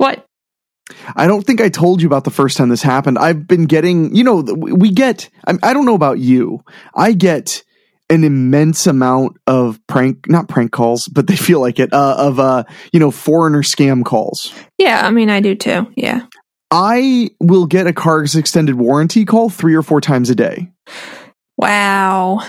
What? I don't think I told you about the first time this happened. I've been getting, you know, we get, I, I don't know about you. I get an immense amount of prank, not prank calls, but they feel like it, uh, of, uh, you know, foreigner scam calls. Yeah, I mean, I do too. Yeah. I will get a car's extended warranty call three or four times a day. Wow.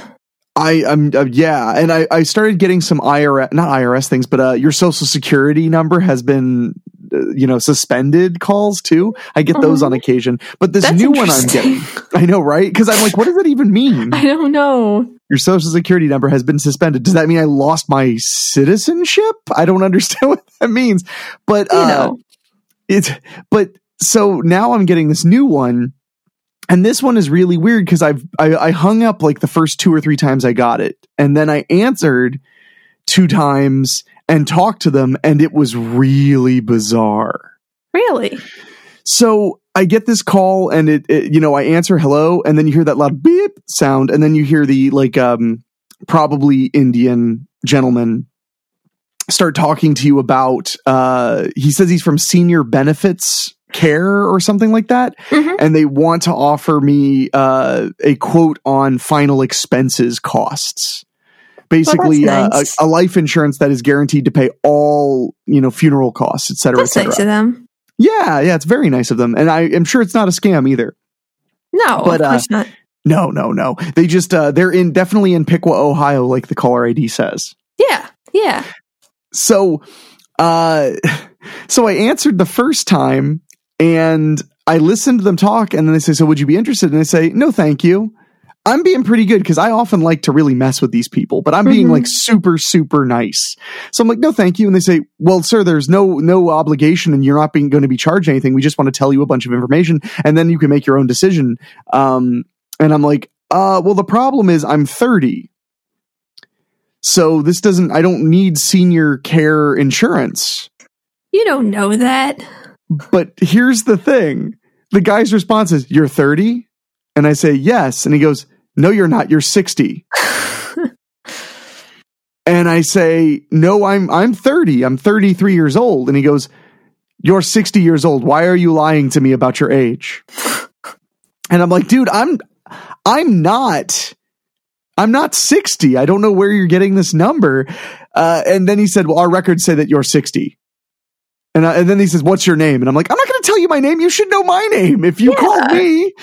I am uh, yeah, and I I started getting some IRS not IRS things, but uh, your social security number has been you know suspended calls too. I get those on Oh. occasion, but this That's new one I'm getting, I know right? Because I'm like, what does that even mean? I don't know. Your social security number has been suspended. Does that mean I lost my citizenship? I don't understand what that means, but You uh, know. it's but so now I'm getting this new one, and this one is really weird because I've I, I hung up like the first two or three times I got it, and then I answered two times and talked to them, and it was really bizarre. Really? So I get this call, and it, it you know I answer hello, and then you hear that loud beep sound, and then you hear the like um probably Indian gentleman start talking to you about uh he says he's from senior benefits care or something like that Mhm. and they want to offer me uh a quote on final expenses costs basically that's uh, a, a life insurance that is guaranteed to pay all you know funeral costs et cetera et cetera nice of them. yeah yeah it's very nice of them. And i am sure it's not a scam either. No, But, of uh, course not. no no no. They just uh they're in definitely in piqua ohio like the caller id says. Yeah, yeah. so uh so i answered the first time and i listened to them talk and then they say so would you be interested? And i say no thank you i'm being pretty good because i often like to really mess with these people but i'm being Mhm. like super super nice. So i'm like no thank you. And they say well sir there's no no obligation and you're not being going to be charged anything. We just want to tell you a bunch of information and then you can make your own decision. Um and i'm like uh well the problem is i'm 30 so this doesn't i don't need senior care insurance. You don't know that. but here's the thing. The guy's response is you're 30 and i say yes. And he goes no you're not. You're 60 and i say no i'm i'm 30 i'm 33 years old. And he goes you're 60 years old. Why are you lying to me about your age? And i'm like dude i'm i'm not i'm not 60 i don't know where you're getting this number. Uh, and then he said well our records say that you're 60 and, I, and then he says, "What's your name?" And I'm like, "I'm not going to tell you my name. You should know my name if you Yeah. called me."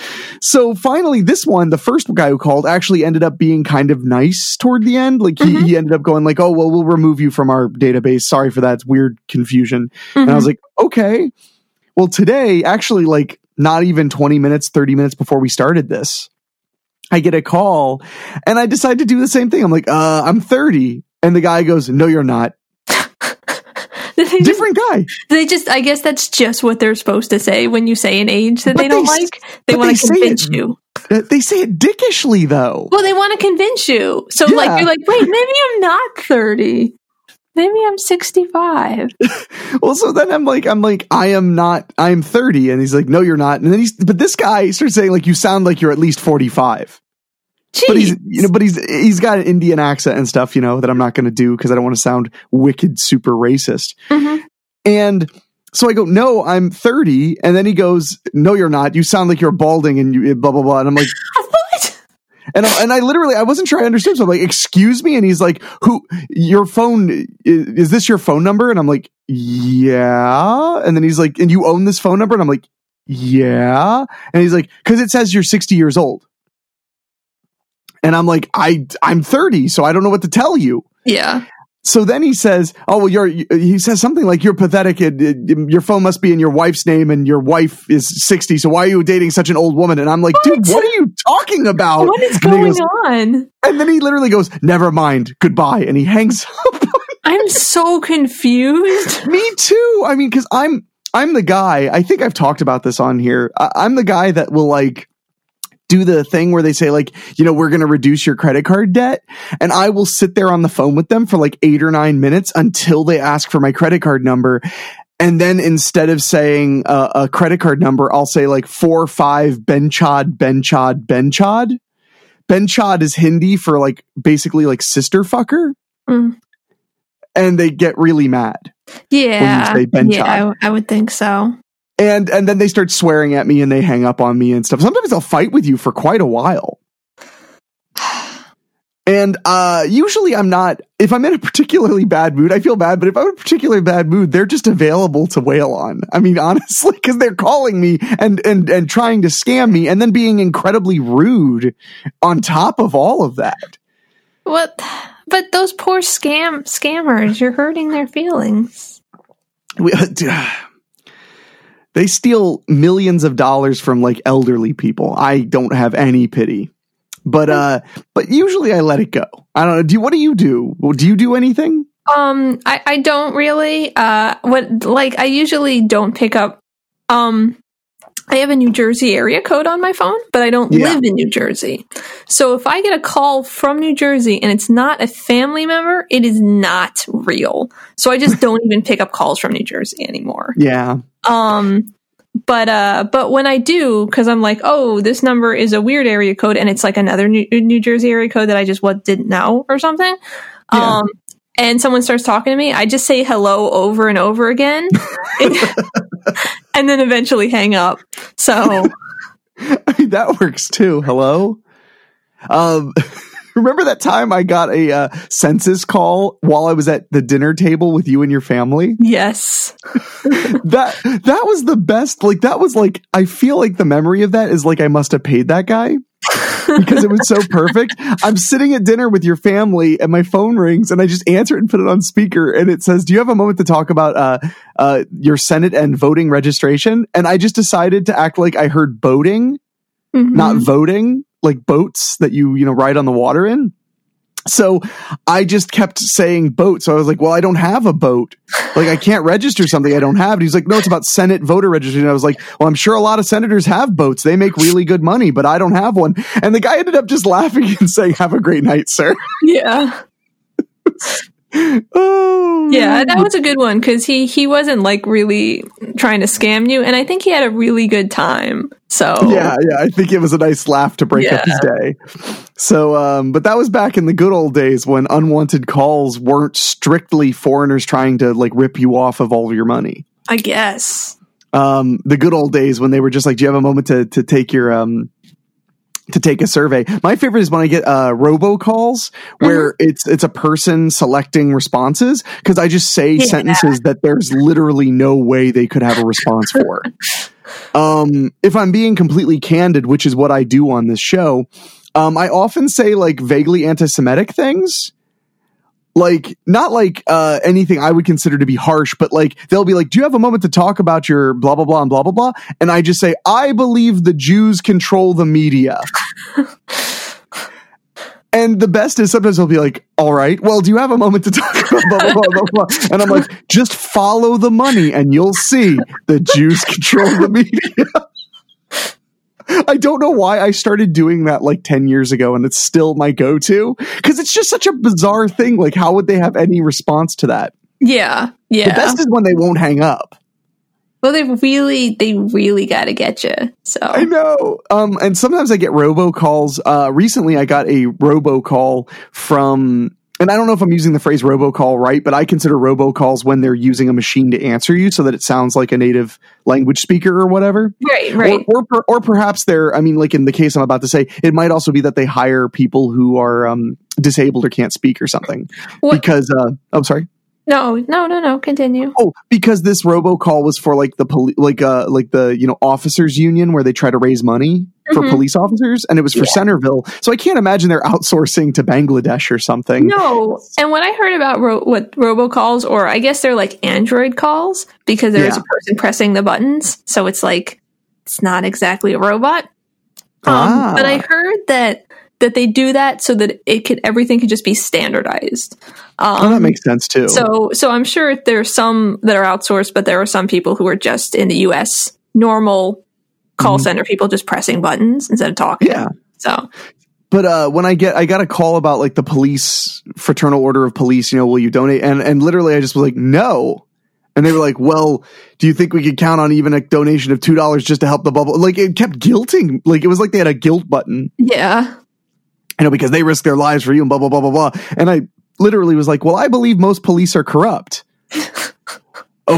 So finally, this one, the first guy who called, actually ended up being kind of nice toward the end. Like he, Mhm. he ended up going like, "Oh well, we'll remove you from our database. Sorry for that. It's weird confusion." And I was like, "Okay." Well, today, actually, like not even 20 minutes, 30 minutes before we started this, I get a call, and I decide to do the same thing. I'm like, "Uh, I'm 30," and the guy goes, "No, you're not." They just, Different guy. they just, I guess that's just what they're supposed to say when you say an age that But they don't they like. They want to convince it- you. Uh, They say it dickishly though. Well, they want to convince you. So, Yeah. like, you're like, wait, maybe I'm not 30. Maybe I'm 65. Well, so then I'm like, I'm like, I am not, I'm 30. And he's like, no, you're not. And then he's, but this guy starts saying like, you sound like you're at least 45. Jeez. But he's, you know, but he's, he's got an Indian accent and stuff, you know, that I'm not going to do because I don't want to sound wicked, super racist. Mhm. And so I go, no, I'm 30. And then he goes, no, you're not. You sound like you're balding and you blah, blah, blah. And I'm like, What? And I, and I literally I wasn't sure I understood. So I'm like, "Excuse me," and he's like, "Who? Your phone? Is, is this your phone number?" And I'm like, "Yeah." And then he's like, "And you own this phone number?" And I'm like, "Yeah." And he's like, "Because it says you're 60 years old." And I'm like, "I I'm 30, so I don't know what to tell you." Yeah. So then he says, "Oh well, you're." He says something like, "You're pathetic. It, it- your phone must be in your wife's name, and your wife is 60. So why are you dating such an old woman?" And I'm like, "Dude, What? what are you talking about?" What is And going goes, on? and then he literally goes, "Never mind, goodbye," and he hangs up I'm so confused. Me too. I mean, because I'm I'm the guy. I think I've talked about this on here. I, I'm the guy that will like do the thing where they say like, you know, we're going to reduce your credit card debt. And I will sit there on the phone with them for like eight or nine minutes until they ask for my credit card number. And then instead of saying uh, a credit card number, I'll say like four, five, Benchad, Benchad, Benchad. Benchad is Hindi for like basically like sister fucker. Mm. And they get really mad. Yeah. say Ben yeah, I, I would think so. And and then they start swearing at me and they hang up on me and stuff. Sometimes they'll fight with you for quite a while. And uh usually I'm not if I'm in a particularly bad mood, I feel bad, but if I'm in a particularly bad mood, they're just available to wail on. I mean, honestly, because they're calling me and and and trying to scam me and then being incredibly rude on top of all of that. What? But those poor scam scammers, you're hurting their feelings. We, they steal millions of dollars from like elderly people. I don't have any pity. But uh but usually I let it go. I don't know. Do what do you do? Do you do anything? Um, I, I don't really. Uh, what like I usually don't pick up. Um, I have a New Jersey area code on my phone, but I don't Yeah. live in New Jersey. So if I get a call from New Jersey and it's not a family member, it is not real. So I just don't even pick up calls from New Jersey anymore. Yeah. Um, but uh, but when I do, because I'm like, oh, this number is a weird area code, and it's like another New, New Jersey area code that I just what didn't know or something. Yeah. Um, and someone starts talking to me, I just say hello over and over again, and then eventually hang up. So I mean, that works too. Hello? Um remember that time I got a uh, census call while I was at the dinner table with you and your family? yes, that that was the best. Like that was like I feel like the memory of that is like I must have paid that guy because it was so perfect. I'm sitting at dinner with your family and my phone rings and I just answer it and put it on speaker and it says, "Do you have a moment to talk about uh uh your Senate and voting registration?" And I just decided to act like I heard boating, Mhm. not voting, like boats that you you know ride on the water in. So I just kept saying boat. So I was like, well, I don't have a boat. Like I can't register something I don't have. And he's like, no, it's about Senate voter registration. I was like, well, I'm sure a lot of senators have boats. They make really good money, but I don't have one. And the guy ended up just laughing and saying, have a great night, sir. yeah, oh, yeah. That was a good one because he he wasn't like really trying to scam you, and I think he had a really good time. So Yeah, yeah. I think it was a nice laugh to break up his day. So, um, but that was back in the good old days when unwanted calls weren't strictly foreigners trying to like rip you off of all of your money. I guess. um, the good old days when they were just like, "Do you have a moment to to take your um to take a survey?" My favorite is when I get uh robocalls where it's it's a person selecting responses because I just say Yeah. sentences that there's literally no way they could have a response for. um, if I'm being completely candid, which is what I do on this show, um, I often say like vaguely anti-Semitic things like not like uh anything I would consider to be harsh, but like they'll be like, "Do you have a moment to talk about your blah blah blah and blah blah blah?" And I just say, "I believe the Jews control the media." and the best is sometimes they'll be like, "All right, well, do you have a moment to talk about blah blah blah blah blah?" And I'm like, "Just follow the money, and you'll see the Jews control the media." I don't know why I started doing that like 10 years ago and it's still my go to because it's just such a bizarre thing. Like, how would they have any response to that? Yeah, Yeah. The best is when they won't hang up. well, they really, they really got to get you. So I know. Um, and sometimes I get robocalls. Uh, recently I got a robocall from, and I don't know if I'm using the phrase robocall right, but I consider robocalls when they're using a machine to answer you so that it sounds like a native language speaker or whatever. right, right. Or, or, or perhaps they're, I mean, like in the case I'm about to say, it might also be that they hire people who are um, disabled or can't speak or something. What- Because, uh, I'm sorry. no, no, no, no. Continue. Oh, because this robocall was for like the poli- like uh like the you know officers union where they try to raise money for Mhm. police officers, and it was for Yeah. Centerville. So I can't imagine they're outsourcing to Bangladesh or something. No, and when I heard about ro- what robocalls, or I guess they're like Android calls, because there's Yeah. a person pressing the buttons, so it's like it's not exactly a robot. Um, Ah. But I heard that that they do that so that it could everything could just be standardized. Um, oh, that makes sense too. So, so I'm sure there are some that are outsourced, but there are some people who are just in the U.S. normal call Mhm. center people just pressing buttons instead of talking. yeah. So, But uh, when I get, I got a call about like the police fraternal order of police. You know, will you donate? And and literally, I just was like, no. And they were like, well, do you think we could count on even a donation of two dollars just to help the bubble? Like it kept guilting. Like it was like they had a guilt button. yeah, You know, because they risk their lives for you and blah blah blah blah blah. And I literally was like, well, I believe most police are corrupt.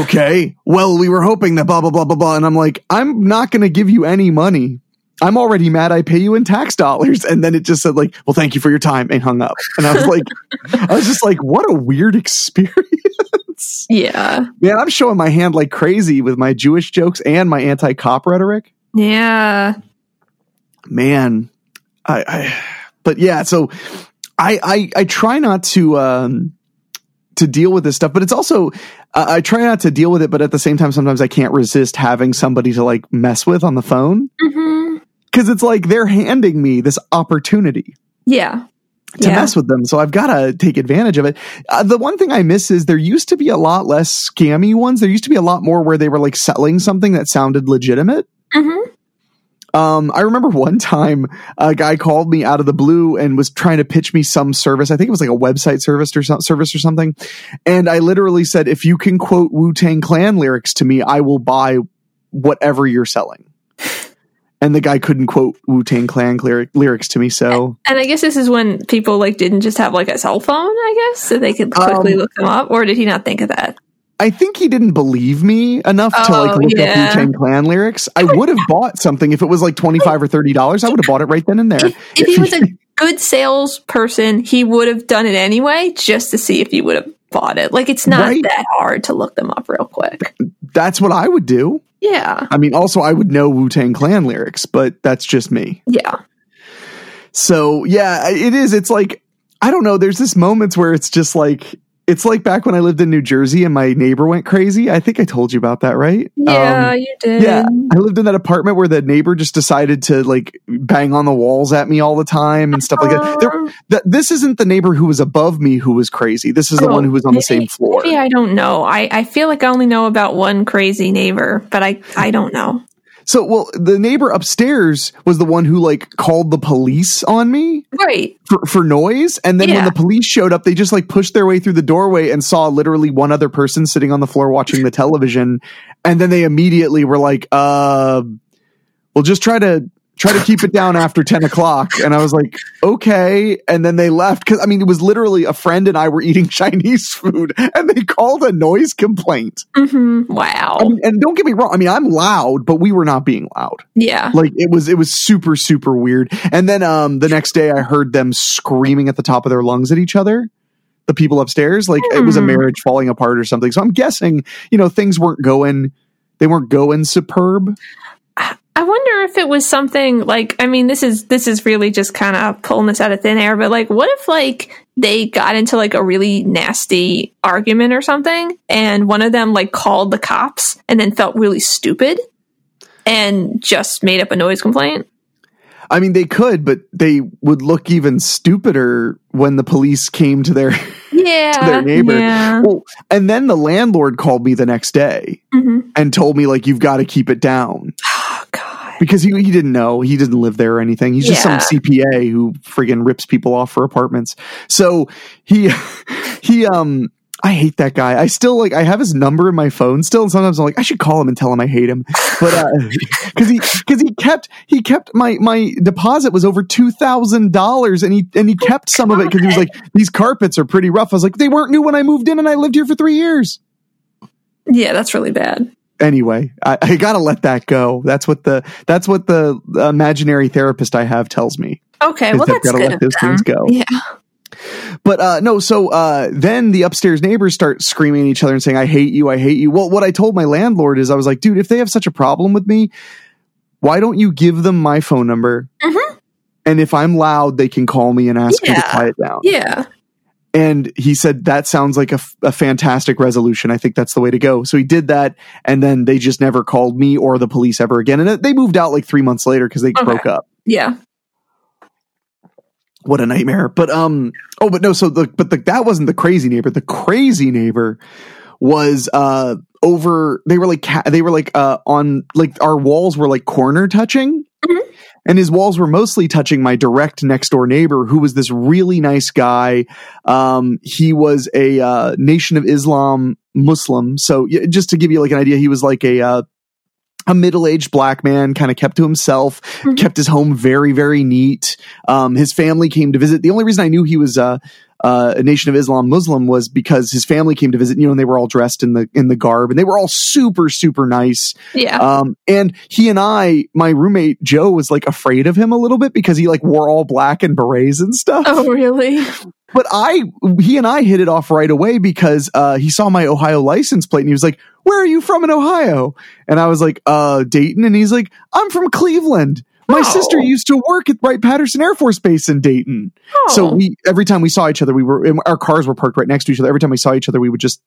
Okay. Well, we were hoping that blah blah blah blah blah. And I'm like, I'm not going to give you any money. I'm already mad I pay you in tax dollars. And then it just said like, well, thank you for your time and hung up. And I was like, I was just like, what a weird experience. yeah, Man, I'm showing my hand like crazy with my Jewish jokes and my anti-cop rhetoric. yeah. Man, I, I but yeah, so I, I, I try not to, um, to deal with this stuff, but it's also, uh, I try not to deal with it, but at the same time, sometimes I can't resist having somebody to like mess with on the phone. hmm Cause it's like they're handing me this opportunity Yeah. to yeah. mess with them. So I've got to take advantage of it. Uh, the one thing I miss is there used to be a lot less scammy ones. There used to be a lot more where they were like selling something that sounded legitimate. hmm Um, I remember one time a guy called me out of the blue and was trying to pitch me some service. I think it was like a website service or some, service or something. And I literally said, if you can quote Wu Tang Clan lyrics to me, I will buy whatever you're selling. And the guy couldn't quote Wu Tang Clan lyric, lyrics to me. So And I guess this is when people like didn't just have like a cell phone, I guess, so they could quickly Um, look them up, or did he not think of that? I think he didn't believe me enough to like Oh, look yeah. up Wu Tang Clan lyrics. I would have bought something if it was like 25 or $30. I would have bought it right then and there. If, if he was a good salesperson, he would have done it anyway, just to see if you would have bought it. Like it's not Right. that hard to look them up real quick. That's what I would do. Yeah, I mean, also I would know Wu Tang Clan lyrics, but that's just me. yeah, So yeah, it is. It's like I don't know. There's this moments where it's just like it's like back when I lived in New Jersey and my neighbor went crazy. I think I told you about that, right? yeah. Um, you did. yeah, I lived in that apartment where the neighbor just decided to like bang on the walls at me all the time and stuff like that. There, th- this isn't the neighbor who was above me who was crazy. This is the one who was on the same floor. Maybe I don't know. I, I feel like I only know about one crazy neighbor, but I I don't know. So, well, the neighbor upstairs was the one who like called the police on me. Right. for, for noise. And then when the police showed up, they just like pushed their way through the doorway and saw literally one other person sitting on the floor watching the television. And then they immediately were like, uh, we'll just try to try to keep it down after 10 o'clock. And I was like, okay. And then they left. Cause I mean, it was literally a friend and I were eating Chinese food and they called a noise complaint. Mm-hmm. Wow. I mean, and don't get me wrong. I mean, I'm loud, but we were not being loud yeah. like it was it was super super weird and then um the next day i heard them screaming at the top of their lungs at each other the people upstairs like it was a Hmm. marriage falling apart or something so i'm guessing you know things weren't going they weren't going superb I wonder if it was something like I mean this is this is really just kind of pulling this out of thin air but like what if like they got into like a really nasty argument or something and one of them like called the cops and then felt really stupid and just made up a noise complaint? i mean they could but they would look even stupider when the police came to their Yeah. to their neighbor Yeah. well and then the landlord called me the next day hmm and told me like you've got to keep it down. because he, he didn't know. He didn't live there or anything. He's just Yeah. some cpa who friggin rips people off for apartments. So he he um i hate that guy. I still like i have his number in my phone still and sometimes i'm like i should call him and tell him i hate him. But uh because he because he kept he kept my my deposit was over two thousand dollars and he and he kept some of it because he was like these carpets are pretty rough. I was like they weren't new when i moved in and i lived here for three years. Yeah, that's really bad. Anyway I, I gotta let that go that's what the that's what the imaginary therapist i have tells me Okay, well they've that's gotta good. let of those them. things go. Yeah. but uh no so uh then the upstairs neighbors start screaming at each other and saying i hate you i hate you well what i told my landlord is i was like dude if they have such a problem with me why don't you give them my phone number Mhm. and if i'm loud they can call me and ask me to quiet down Yeah. And he said that sounds like a, f- a fantastic resolution i think that's the way to go so he did that and then they just never called me or the police ever again and they moved out like three months later because they Okay. broke up Yeah. what a nightmare. But um, oh, but no. So the but the, that wasn't the crazy neighbor. The crazy neighbor was uh over. They were like ca- they were like uh on like our walls were like corner touching. And his walls were mostly touching my direct next door neighbor, who was this really nice guy. Um, he was a uh, Nation of Islam Muslim. So just to give you like an idea, he was like a uh, a middle aged black man, kind of kept to himself, Mhm. kept his home very very neat. Um, his family came to visit. The only reason I knew he was uh, uh, a Nation of Islam Muslim was because his family came to visit. You know, and they were all dressed in the in the garb, and they were all super super nice. Yeah. Um, and he and I, my roommate Joe, was like afraid of him a little bit because he like wore all black and berets and stuff. oh, really? But I, he and I hit it off right away because uh, he saw my Ohio license plate and he was like, "Where are you from in Ohio?" And I was like, "Uh, Dayton." And he's like, "I'm from Cleveland." My Oh. sister used to work at Wright Patterson Air Force Base in Dayton. Oh. So we every time we saw each other, we were our cars were parked right next to each other. Every time we saw each other, we would just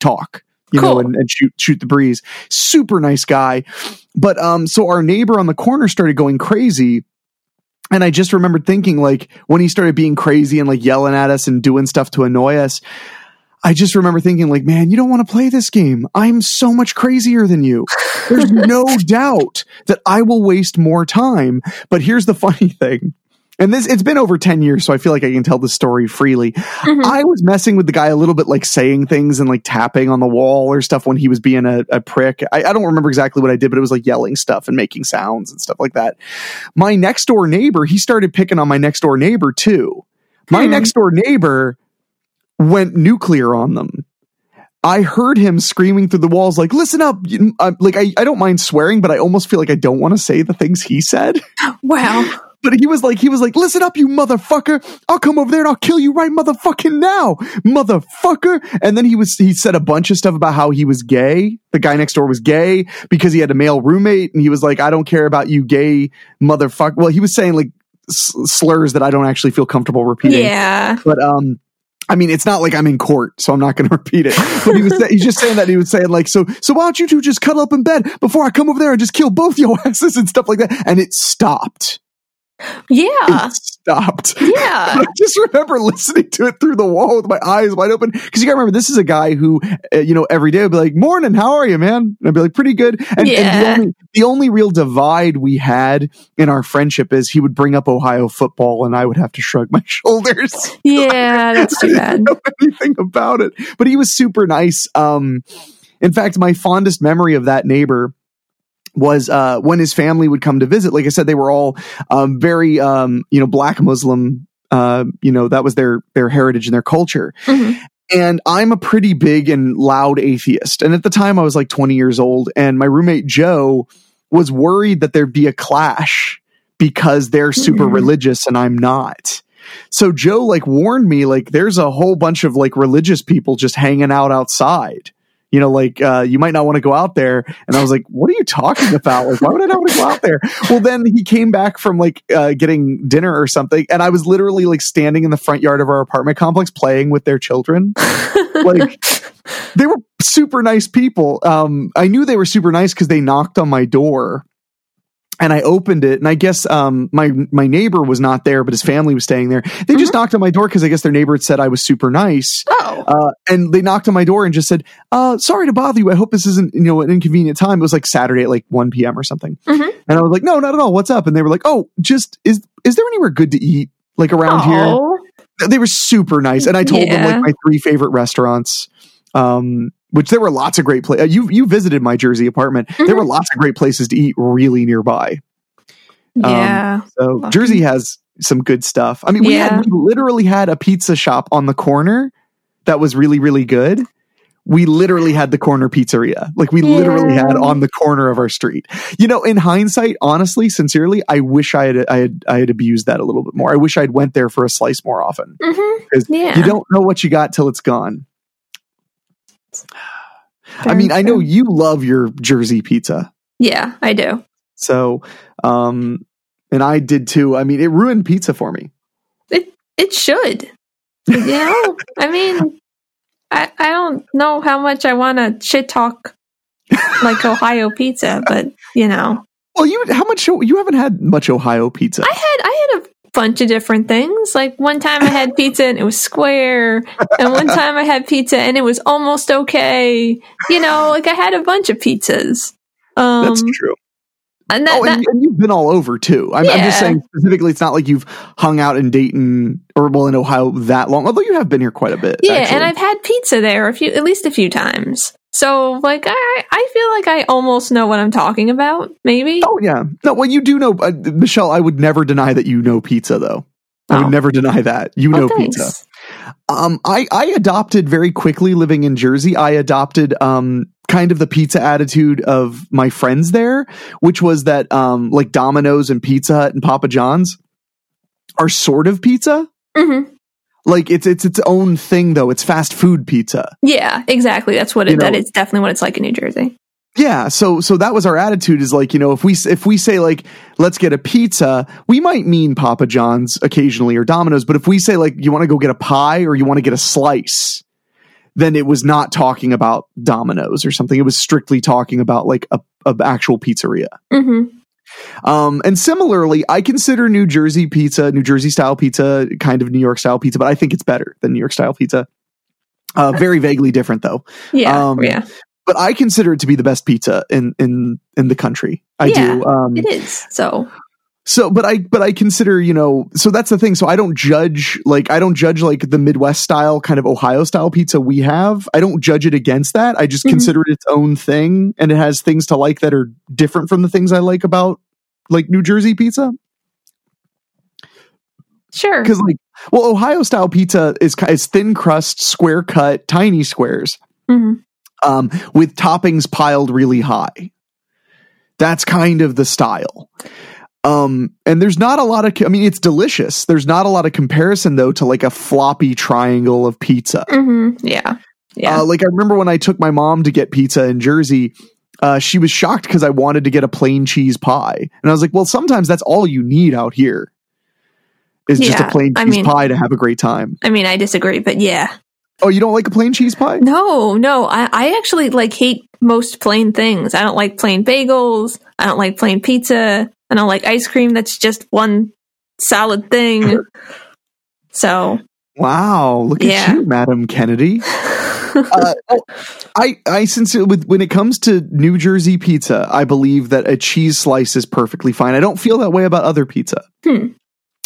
talk, you know, and, and shoot shoot the breeze. Super nice guy. But um, so our neighbor on the corner started going crazy. And I just remembered thinking, like, when he started being crazy and like yelling at us and doing stuff to annoy us, I just remember thinking, like, man, you don't want to play this game. I'm so much crazier than you. There's no doubt that I will waste more time. But here's the funny thing. And this, it's been over 10 years, so I feel like I can tell the story freely. Mhm. I was messing with the guy a little bit, like saying things and like tapping on the wall or stuff when he was being a, a prick. I, I don't remember exactly what I did, but it was like yelling stuff and making sounds and stuff like that. My next door neighbor, he started picking on my next door neighbor too. My Hmm. next door neighbor went nuclear on them. I heard him screaming through the walls, like, listen up. You- uh, Like, I, I don't mind swearing, but I almost feel like I don't want to say the things he said. wow. But he was like, he was like, listen up, you motherfucker. I'll come over there and I'll kill you right motherfucking now, motherfucker. And then he was, he said a bunch of stuff about how he was gay. The guy next door was gay because he had a male roommate. And he was like, I don't care about you gay motherfucker. Well, he was saying like slurs that I don't actually feel comfortable repeating. Yeah. But, um, I mean, it's not like I'm in court, so I'm not going to repeat it. But he was he's just saying that he was saying like, so so why don't you two just cuddle up in bed before I come over there and just kill both your asses and stuff like that? And it stopped. Yeah. It stopped. Yeah. I just remember listening to it through the wall with my eyes wide open. Because you got to remember, this is a guy who, uh, you know, every day would be like, "Morning, how are you, man?" And I'd be like, "Pretty good." And, and the only the only real divide we had in our friendship is he would bring up Ohio football, and I would have to shrug my shoulders. Yeah. That's I too didn't bad. know anything about it. But he was super nice. Um, in fact, my fondest memory of that neighbor was uh, when his family would come to visit. Like I said, they were all um, very, um, you know, black Muslim. Uh, you know, that was their their heritage and their culture. Mhm. And I'm a pretty big and loud atheist. And at the time, I was like 20 years old, and my roommate Joe was worried that there'd be a clash because they're super Mhm. religious and I'm not. So Joe like warned me like there's a whole bunch of like religious people just hanging out outside. You know, like uh, you might not want to go out there. And I was like, "What are you talking about? Like, why would I not want to go out there?" Well, then he came back from like uh, getting dinner or something, and I was literally like standing in the front yard of our apartment complex playing with their children. Like, they were super nice people. Um, I knew they were super nice because they knocked on my door and I opened it, and I guess um, my my neighbor was not there, but his family was staying there. They just knocked on my door because I guess their neighbor had said I was super nice, oh. uh, and they knocked on my door and just said, uh, "Sorry to bother you. I hope this isn't you know an inconvenient time." It was like Saturday at like one p.m. or something, Mhm. and I was like, "No, not at all. What's up?" And they were like, "Oh, just is is there anywhere good to eat like around here?" Oh. they were super nice and i told them like my three favorite restaurants um which there were lots of great places you you visited my jersey apartment there Mm-hmm. were lots of great places to eat really nearby Um, Yeah. so Lucky. jersey has some good stuff i mean we, Yeah. had, we literally had a pizza shop on the corner that was really really good we literally had the corner pizzeria like we literally had on the corner of our street you know in hindsight honestly sincerely i wish i had i had i had abused that a little bit more i wish i'd went there for a slice more often hmm 'Cause Yeah. you don't know what you got till it's gone. I mean, I know you love your Jersey pizza. Yeah, I do. So, um, and I did too. I mean, it ruined pizza for me. It it should. You know? I mean I I don't know how much I wanna shit talk like Ohio pizza, but you know. Well, you how much you haven't had much Ohio pizza. I had I had a bunch of different things. Like one time I had pizza and it was square, and one time I had pizza and it was almost okay. You know, like I had a bunch of pizzas. Um, That's true. And that, oh, and, that- and you've been all over too. I'm, I'm just saying specifically, it's not like you've hung out in Dayton or well in Ohio that long. Although you have been here quite a bit. yeah, actually. and I've had pizza there a few, at least a few times. So, like, I, I feel like I almost know what I'm talking about. Maybe. Oh yeah, no. Well, you do know, uh, Michelle. I would never deny that you know pizza, though. I Oh. would never deny that you Oh, know thanks. pizza. Um, I I adopted very quickly living in Jersey. I adopted um kind of the pizza attitude of my friends there, which was that um like Domino's and Pizza Hut and Papa John's are sort of pizza. hmm Like it's it's its own thing though. It's fast food pizza. Yeah, exactly. That's what You it. that is definitely what it's like in New Jersey. Yeah, so so that was our attitude is like, you know, if we if we say like let's get a pizza, we might mean Papa John's occasionally or Domino's, but if we say like you want to go get a pie or you want to get a slice, then it was not talking about Domino's or something. It was strictly talking about like a, a actual pizzeria. hmm Um, and similarly, I consider New Jersey pizza, New Jersey style pizza, kind of New York style pizza, but I think it's better than New York style pizza. Uh, very vaguely different though. Yeah, Um, yeah, But I consider it to be the best pizza in in in the country. I Yeah, do. Um, it is. So, so, but I but I consider you know. So that's the thing. So I don't judge like I don't judge like the Midwest style kind of Ohio style pizza we have. I don't judge it against that. I just Mhm. consider it its own thing, and it has things to like that are different from the things I like about like New Jersey pizza. sure. Because like, well, Ohio style pizza is is thin crust, square cut, tiny squares. hmm um, with toppings piled really high. That's kind of the style. Um, and there's not a lot of, I mean, it's delicious. There's not a lot of comparison though to like a floppy triangle of pizza. hmm Yeah. Yeah. Uh, like I remember when I took my mom to get pizza in Jersey, uh, she was shocked because I wanted to get a plain cheese pie. And I was like, well, sometimes that's all you need out here is just a Yeah, plain I cheese mean- pie to have a great time. I mean, I disagree, but yeah. Oh, you don't like a plain cheese pie? No, no. I, I actually like hate most plain things. I don't like plain bagels. I don't like plain pizza. I don't like ice cream that's just one solid thing. So, Wow, look Yeah. at you, Madam Kennedy. uh, I, I sincerely, with when it comes to New Jersey pizza, I believe that a cheese slice is perfectly fine. I don't feel that way about other pizza. Hmm.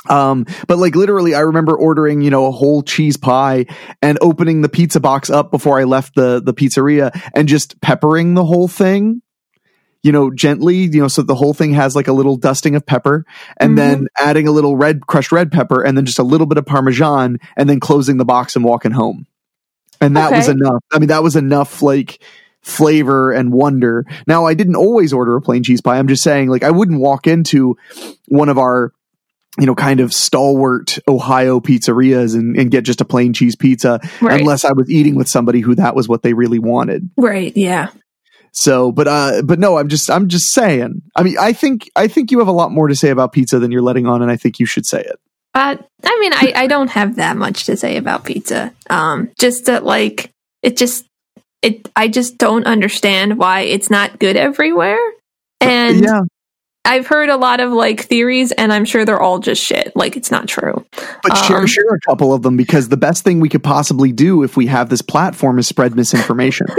Um, but like literally, I remember ordering, you know, a whole cheese pie and opening the pizza box up before I left the the pizzeria and just peppering the whole thing. You know, gently, you know, so the whole thing has like a little dusting of pepper, and Mhm. then adding a little red crushed red pepper, and then just a little bit of parmesan, and then closing the box and walking home. And that was enough. I mean, that was enough like flavor and wonder. Now, I didn't always order a plain cheese pie. I'm just saying, like, I wouldn't walk into one of our you know, kind of stalwart Ohio pizzerias and, and get just a plain cheese pizza right. unless I was eating with somebody who that was what they really wanted. right. Yeah. So, but uh, but no, I'm just I'm just saying. I mean, I think I think you have a lot more to say about pizza than you're letting on, and I think you should say it. Uh, I mean, I, I don't have that much to say about pizza. Um, just that, like, it just, it, I just don't understand why it's not good everywhere. And yeah, I've heard a lot of like theories, and I'm sure they're all just shit. Like, it's not true. but share um, share a couple of them because the best thing we could possibly do if we have this platform is spread misinformation.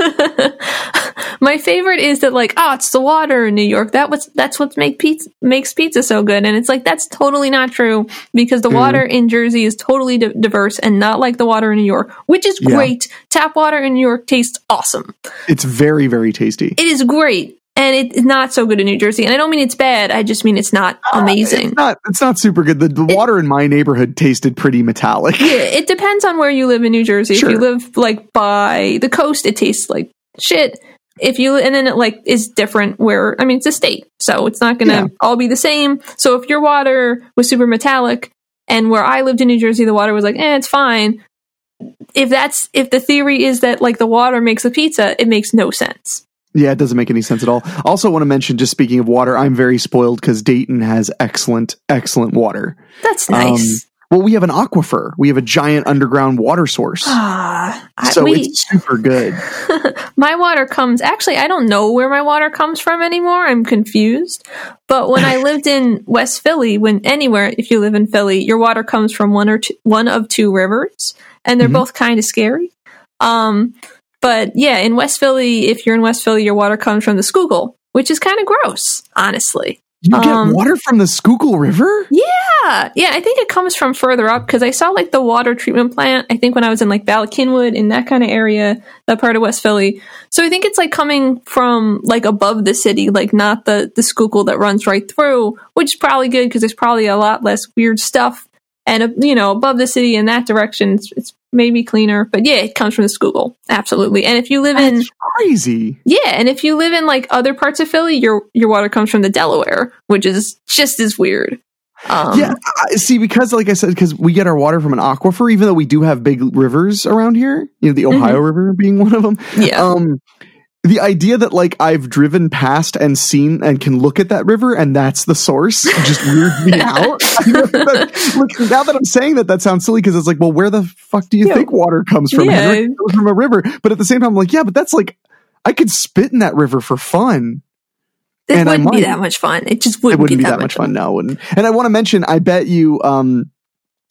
My favorite is that like, oh, it's the water in New York. That was that's what make pizza makes pizza so good. And it's like that's totally not true because the Mhm. water in Jersey is totally di- diverse and not like the water in New York, which is Yeah. great. Tap water in New York tastes awesome. it's very very tasty. It is great. And it's not so good in New Jersey. And I don't mean it's bad. I just mean it's not amazing. It's not it's not super good. The, the water in my neighborhood tasted pretty metallic. Yeah, it depends on where you live in New Jersey. Sure. If you live like by the coast, it tastes like shit. If you and then it like is different where I mean it's a state, so it's not gonna Yeah. all be the same. So if your water was super metallic and where I lived in New Jersey, the water was like, eh, it's fine. If that's if the theory is that like the water makes the pizza, it makes no sense. Yeah, it doesn't make any sense at all. Also, want to mention, just speaking of water, I'm very spoiled because Dayton has excellent, excellent water. That's Um, nice. Well, we have an aquifer. We have a giant underground water source. Ah, so we- it's super good. my water comes actually i don't know where my water comes from anymore i'm confused but when i lived in west philly when anywhere if you live in philly your water comes from one or two one of two rivers and they're Mhm. both kind of scary um but yeah in west philly if you're in west philly your water comes from the schuylkill which is kind of gross honestly You get Um, water from the Schuylkill River? yeah, yeah. I think it comes from further up because I saw like the water treatment plant. I think when I was in like Ballackinwood in that kind of area, that part of West Philly. So I think it's like coming from like above the city, like not the the Schuylkill that runs right through, which is probably good because there's probably a lot less weird stuff. And uh, you know, above the city in that direction, it's, it's maybe cleaner. But yeah, it comes from the Schuylkill, absolutely. And if you live in crazy. yeah, and if you live in like other parts of Philly, your your water comes from the Delaware, which is just as weird. Um, yeah, I, see, because like I said, because we get our water from an aquifer, even though we do have big rivers around here, you know, the Ohio River being one of them. Mm-hmm. yeah. Um, the idea that like I've driven past and seen and can look at that river and that's the source just weirds me out. That- look, now that I'm saying that, that sounds silly because it's like, well, where the fuck do you Yeah. think water comes from? Yeah. It comes from a river. But at the same time, I'm like, yeah, but that's like, I could spit in that river for fun. It and wouldn't be that much fun. It just wouldn't, wouldn't be that much fun. No, it wouldn't. And I want to mention, I bet you, um,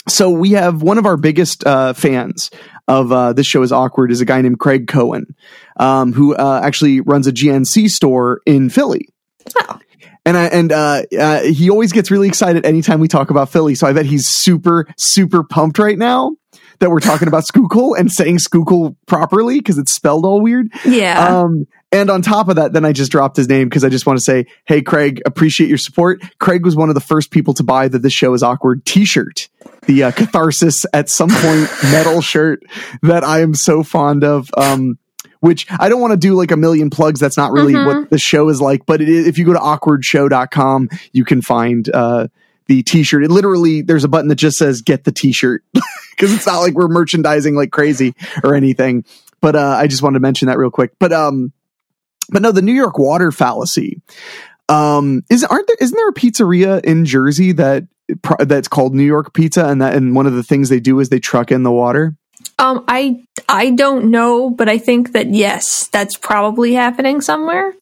so we have one of our biggest uh, fans of uh, this show is awkward is a guy named Craig Cohen, um, who uh, actually runs a GNC store in Philly. Oh. And I and uh, uh, he always gets really excited anytime we talk about Philly. So I bet he's super super pumped right now that we're talking about Schuylkill and saying Schuylkill properly because it's spelled all weird. Yeah. Um, and on top of that, then I just dropped his name because I just want to say, hey, Craig, appreciate your support. Craig was one of the first people to buy the This Show is Awkward t shirt, the uh, catharsis at some point metal shirt that I am so fond of. Um, which I don't want to do like a million plugs. That's not really Mhm. what the show is like. But it is, if you go to awkwardshow.com, you can find uh, the t shirt. It literally, there's a button that just says get the t shirt because it's not like we're merchandising like crazy or anything. But uh, I just wanted to mention that real quick. But um, but no, the New York water fallacy. Um, is aren't there isn't there a pizzeria in Jersey that that's called New York Pizza, and that and one of the things they do is they truck in the water. um, I I don't know, but I think that yes, that's probably happening somewhere.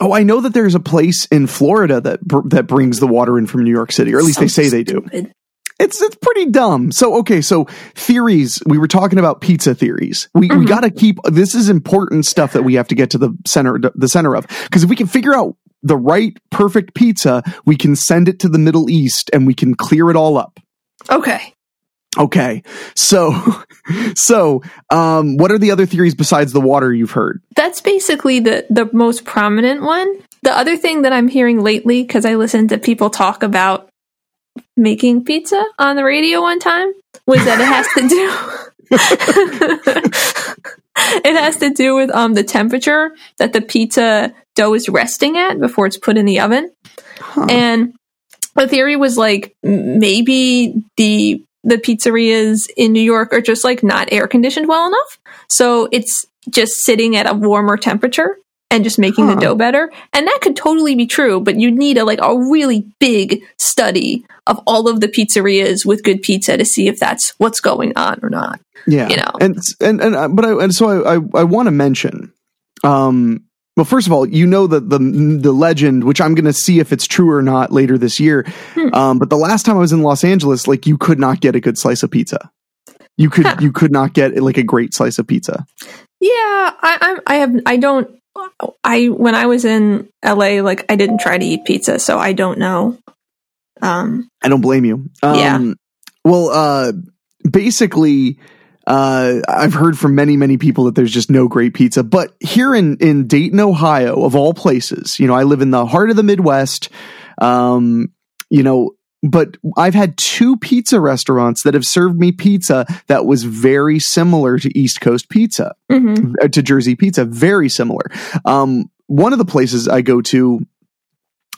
Oh, I know that there's a place in Florida that br- that brings the water in from New York City, or at least they So say they do. stupid. It's it's pretty dumb. So okay, so theories. We were talking about pizza theories. We we Mhm. got to keep this is important stuff that we have to get to the center the center of because if we can figure out the right perfect pizza, we can send it to the Middle East and we can clear it all up. Okay. Okay, so so um, what are the other theories besides the water you've heard? That's basically the the most prominent one. The other thing that I'm hearing lately, because I listen to people talk about making pizza on the radio one time, was that it has to do. it has to do with um the temperature that the pizza dough is resting at before it's put in the oven. Huh. And the theory was like maybe the the pizzerias in New York are just like not air conditioned well enough. So it's just sitting at a warmer temperature and just making Huh. the dough better. And that could totally be true, but you'd need a like a really big study of all of the pizzerias with good pizza to see if that's what's going on or not. Yeah, you know. and and and uh, but I and so I I, I want to mention, um, well, first of all, you know that the the legend, which I'm going to see if it's true or not later this year. Hmm. Um, but the last time I was in Los Angeles, like you could not get a good slice of pizza. You could Huh. you could not get like a great slice of pizza. Yeah, I, I'm. I have. I don't. I when I was in LA, like I didn't try to eat pizza, so I don't know. Um. I don't blame you. Um, Yeah. Well, uh, basically, uh, I've heard from many, many people that there's just no great pizza. But here in, in Dayton, Ohio, of all places, you know, I live in the heart of the Midwest. Um, you know, but I've had two pizza restaurants that have served me pizza that was very similar to East Coast pizza mhm. uh, to Jersey Pizza, very similar. Um, one of the places I go to,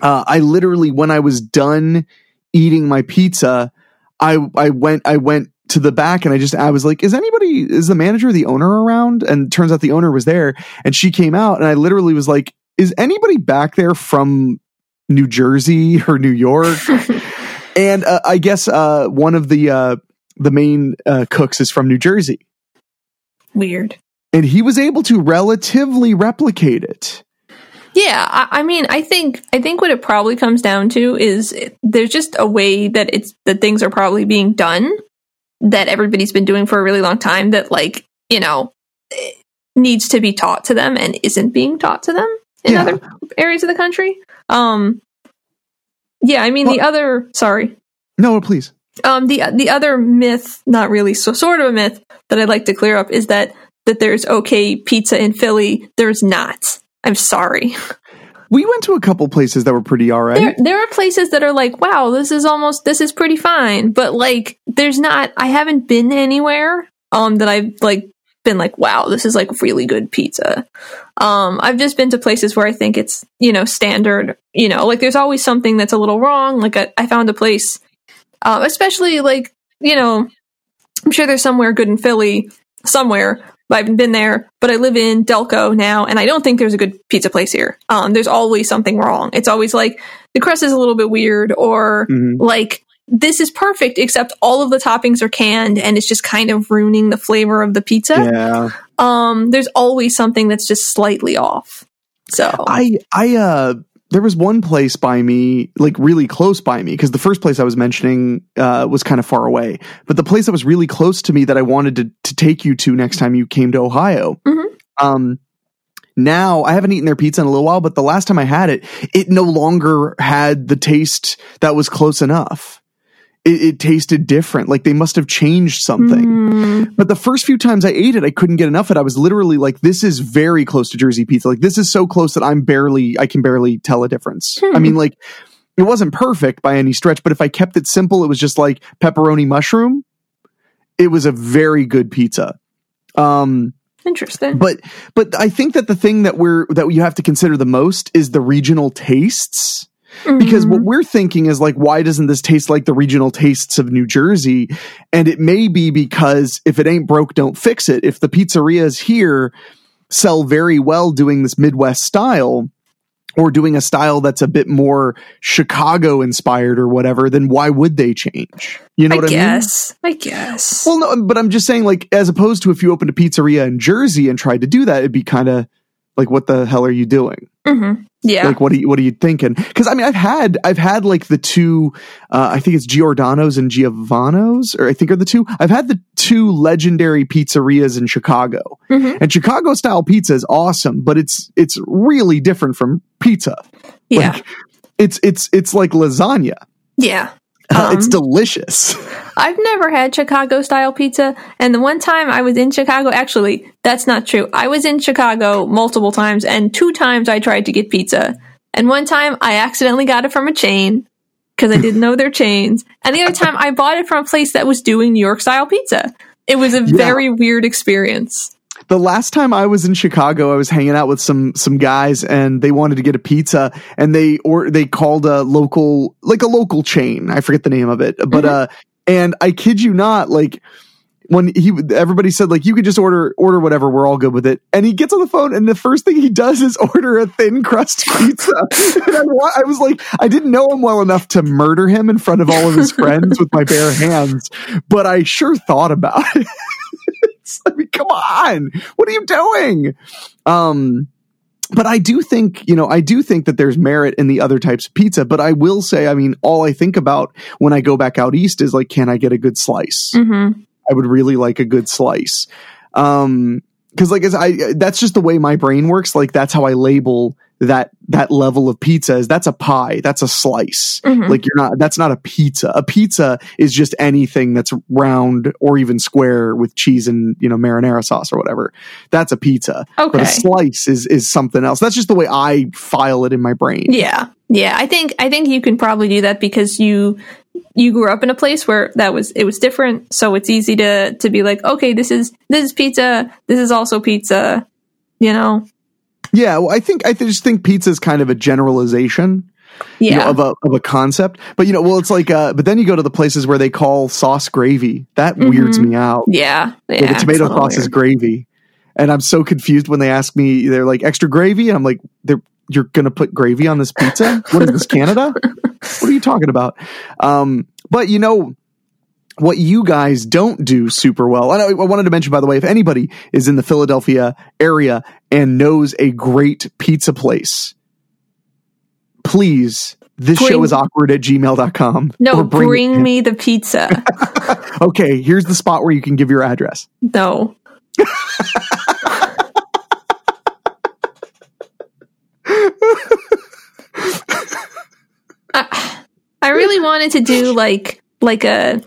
uh, I literally when I was done eating my pizza, I I went I went to the back and I just I was like, is anybody is the manager the owner around? And turns out the owner was there, and she came out, and I literally was like, is anybody back there from New Jersey or New York? and uh, I guess uh, one of the uh, the main uh, cooks is from New Jersey, Weird. and he was able to relatively replicate it. Yeah, I, I mean, I think I think what it probably comes down to is it, there's just a way that it's that things are probably being done that everybody's been doing for a really long time that like you know needs to be taught to them and isn't being taught to them in Yeah. other areas of the country. Um, yeah, I mean the other sorry, No, please. um, the the other myth, not really, so sort of a myth that I'd like to clear up is that that there's okay pizza in Philly. There's not. I'm sorry. We went to a couple places that were pretty all right. There, there are places that are like, wow, this is almost, this is pretty fine. But like, there's not, I haven't been anywhere, um, that I've like been like, wow, this is like really good pizza. Um, I've just been to places where I think it's, you know, standard, you know, like there's always something that's a little wrong. Like I, I found a place, uh, especially like, you know, I'm sure there's somewhere good in Philly, somewhere, but I haven't been there. But I live in Delco now, and I don't think there's a good pizza place here. Um, there's always something wrong. It's always like the crust is a little bit weird, or Mhm. like this is perfect, except all of the toppings are canned, and it's just kind of ruining the flavor of the pizza. Yeah. Um, there's always something that's just slightly off. So I I uh there was one place by me, like really close by me, because the first place I was mentioning uh, was kind of far away. But the place that was really close to me that I wanted to to take you to next time you came to Ohio. Mhm. Um, now I haven't eaten their pizza in a little while, but the last time I had it, it no longer had the taste that was close enough. It, it tasted different. Like they must have changed something. Mm, But the first few times I ate it, I couldn't get enough of it. I was literally like, this is very close to Jersey pizza. Like, this is so close that I'm barely, I can barely tell a difference. Hmm. I mean, like, it wasn't perfect by any stretch, but if I kept it simple, it was just like pepperoni mushroom. It was a very good pizza. Um, interesting. but, but I think that the thing that we're, that you have to consider the most is the regional tastes because Mhm. what we're thinking is like why doesn't this taste like the regional tastes of New Jersey and it may be because if it ain't broke don't fix it if the pizzerias here sell very well doing this midwest style or doing a style that's a bit more Chicago inspired or whatever then why would they change you know I what I mean I guess. I guess. well no but I'm just saying like as opposed to if you opened a pizzeria in Jersey and tried to do that it'd be kind of like what the hell are you doing hmm Yeah. like what are you what are you thinking because i mean i've had i've had like the two uh, i think it's giordano's and giovanno's or i think are the two i've had the two legendary pizzerias in chicago Mhm. and chicago style pizza is awesome but it's it's really different from pizza yeah. Like, it's it's it's like lasagna yeah. it's Um, delicious I've never had Chicago style pizza. And the one time I was in Chicago, actually, that's not true. I was in Chicago multiple times, and two times I tried to get pizza. And one time I accidentally got it from a chain because I didn't know their chains. And the other time I bought it from a place that was doing New York style pizza. It was a very weird experience. the last time I was in Chicago, I was hanging out with some some guys, and they wanted to get a pizza, and they or they called a local like a local chain. I forget the name of it, but uh, and I kid you not, like when he everybody said like you could just order order whatever, we're all good with it, and he gets on the phone, and the first thing he does is order a thin crust pizza. and I, I was like, I didn't know him well enough to murder him in front of all of his friends with my bare hands, but I sure thought about it. I mean, come on, what are you doing? Um, but I do think, you know, I do think that there's merit in the other types of pizza. But I will say, I mean, all I think about when I go back out east is like, can I get a good slice? hmm I would really like a good slice. Um, cause like, as I, that's just the way my brain works. Like, that's how I label that, that level of pizza is that's a pie. That's a slice. Mhm. Like you're not, that's not a pizza. A pizza is just anything that's round or even square with cheese and, you know, marinara sauce or whatever. That's a pizza. But a slice is, is something else. That's just the way I file it in my brain. Yeah. Yeah. I think I think you can probably do that because you you grew up in a place where that was it was different. So it's easy to to be like, okay, this is this is pizza, this is also pizza, you know? Yeah. Well, I think, I just think pizza is kind of a generalization. you know, Yeah. of a of a concept. But you know, well, it's like, uh, but then you go to the places where they call sauce gravy. That weirds Mhm. me out. yeah. Yeah. the tomato sauce is gravy, and I'm so confused when they ask me. They're like extra gravy, and I'm like, they're you're gonna put gravy on this pizza? What is this, Canada? what are you talking about? Um, but you know, what you guys don't do super well. And I, I wanted to mention, by the way, if anybody is in the Philadelphia area and knows a great pizza place, please, this Bring- show is awkward at gmail.com. No, Or bring, it- me the pizza. Okay, here's the spot where you can give your address. no. I, I really wanted to do like like a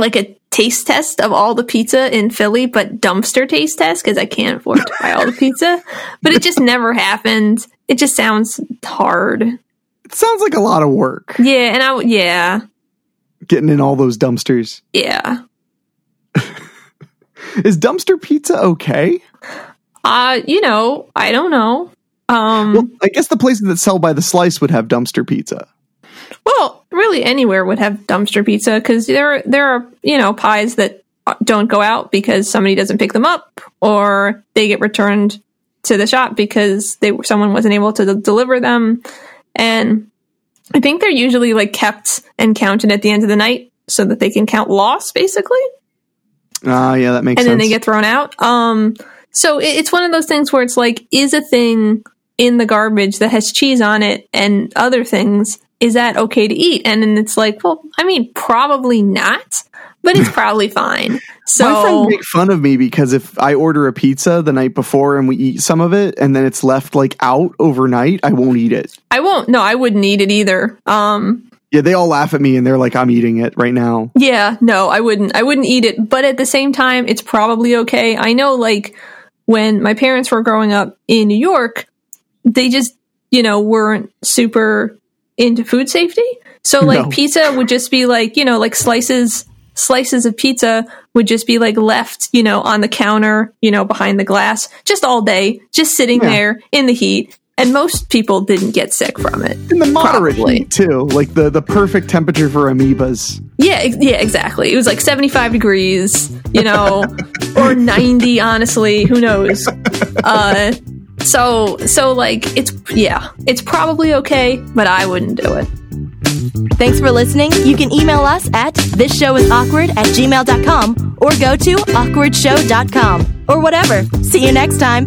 like a taste test of all the pizza in Philly, but dumpster taste test because I can't afford to buy all the pizza. But it just never happened. It just sounds hard. It sounds like a lot of work Yeah, and I yeah getting in all those dumpsters. yeah. Is dumpster pizza okay? Uh, you know, I don't know. Um, Well, I guess the places that sell by the slice would have dumpster pizza. Really anywhere would have dumpster pizza because there there are you know pies that don't go out because somebody doesn't pick them up or they get returned to the shop because they someone wasn't able to de- deliver them and I think they're usually like kept and counted at the end of the night so that they can count loss basically Ah, yeah, that makes and sense. then they get thrown out. Um, so it, it's one of those things where it's like, is a thing in the garbage that has cheese on it and other things, is that okay to eat? And then it's like, well, I mean, probably not, but it's probably fine. My So friends make fun of me because if I order a pizza the night before and we eat some of it and then it's left like out overnight, I won't eat it. I won't. No, I wouldn't eat it either. Um, Yeah, they all laugh at me and they're like, I'm eating it right now. Yeah, no, I wouldn't. I wouldn't eat it. But at the same time, it's probably okay. I know, like, when my parents were growing up in New York, they just, you know, weren't super into food safety. So, like, No. pizza would just be like, you know, like slices, slices of pizza would just be like left, you know, on the counter, you know, behind the glass, just all day, just sitting Yeah. there in the heat. And most people didn't get sick from it. In the moderate Probably. heat too, like the the perfect temperature for amoebas. Yeah, ex- yeah, exactly. It was like 75 degrees, you know, or 90, honestly, who knows. Uh so so like it's yeah, it's probably okay, but I wouldn't do it. Thanks for listening. You can email us at thisshowisawkward at gmail.com or go to awkwardshow.com or whatever. See you next time.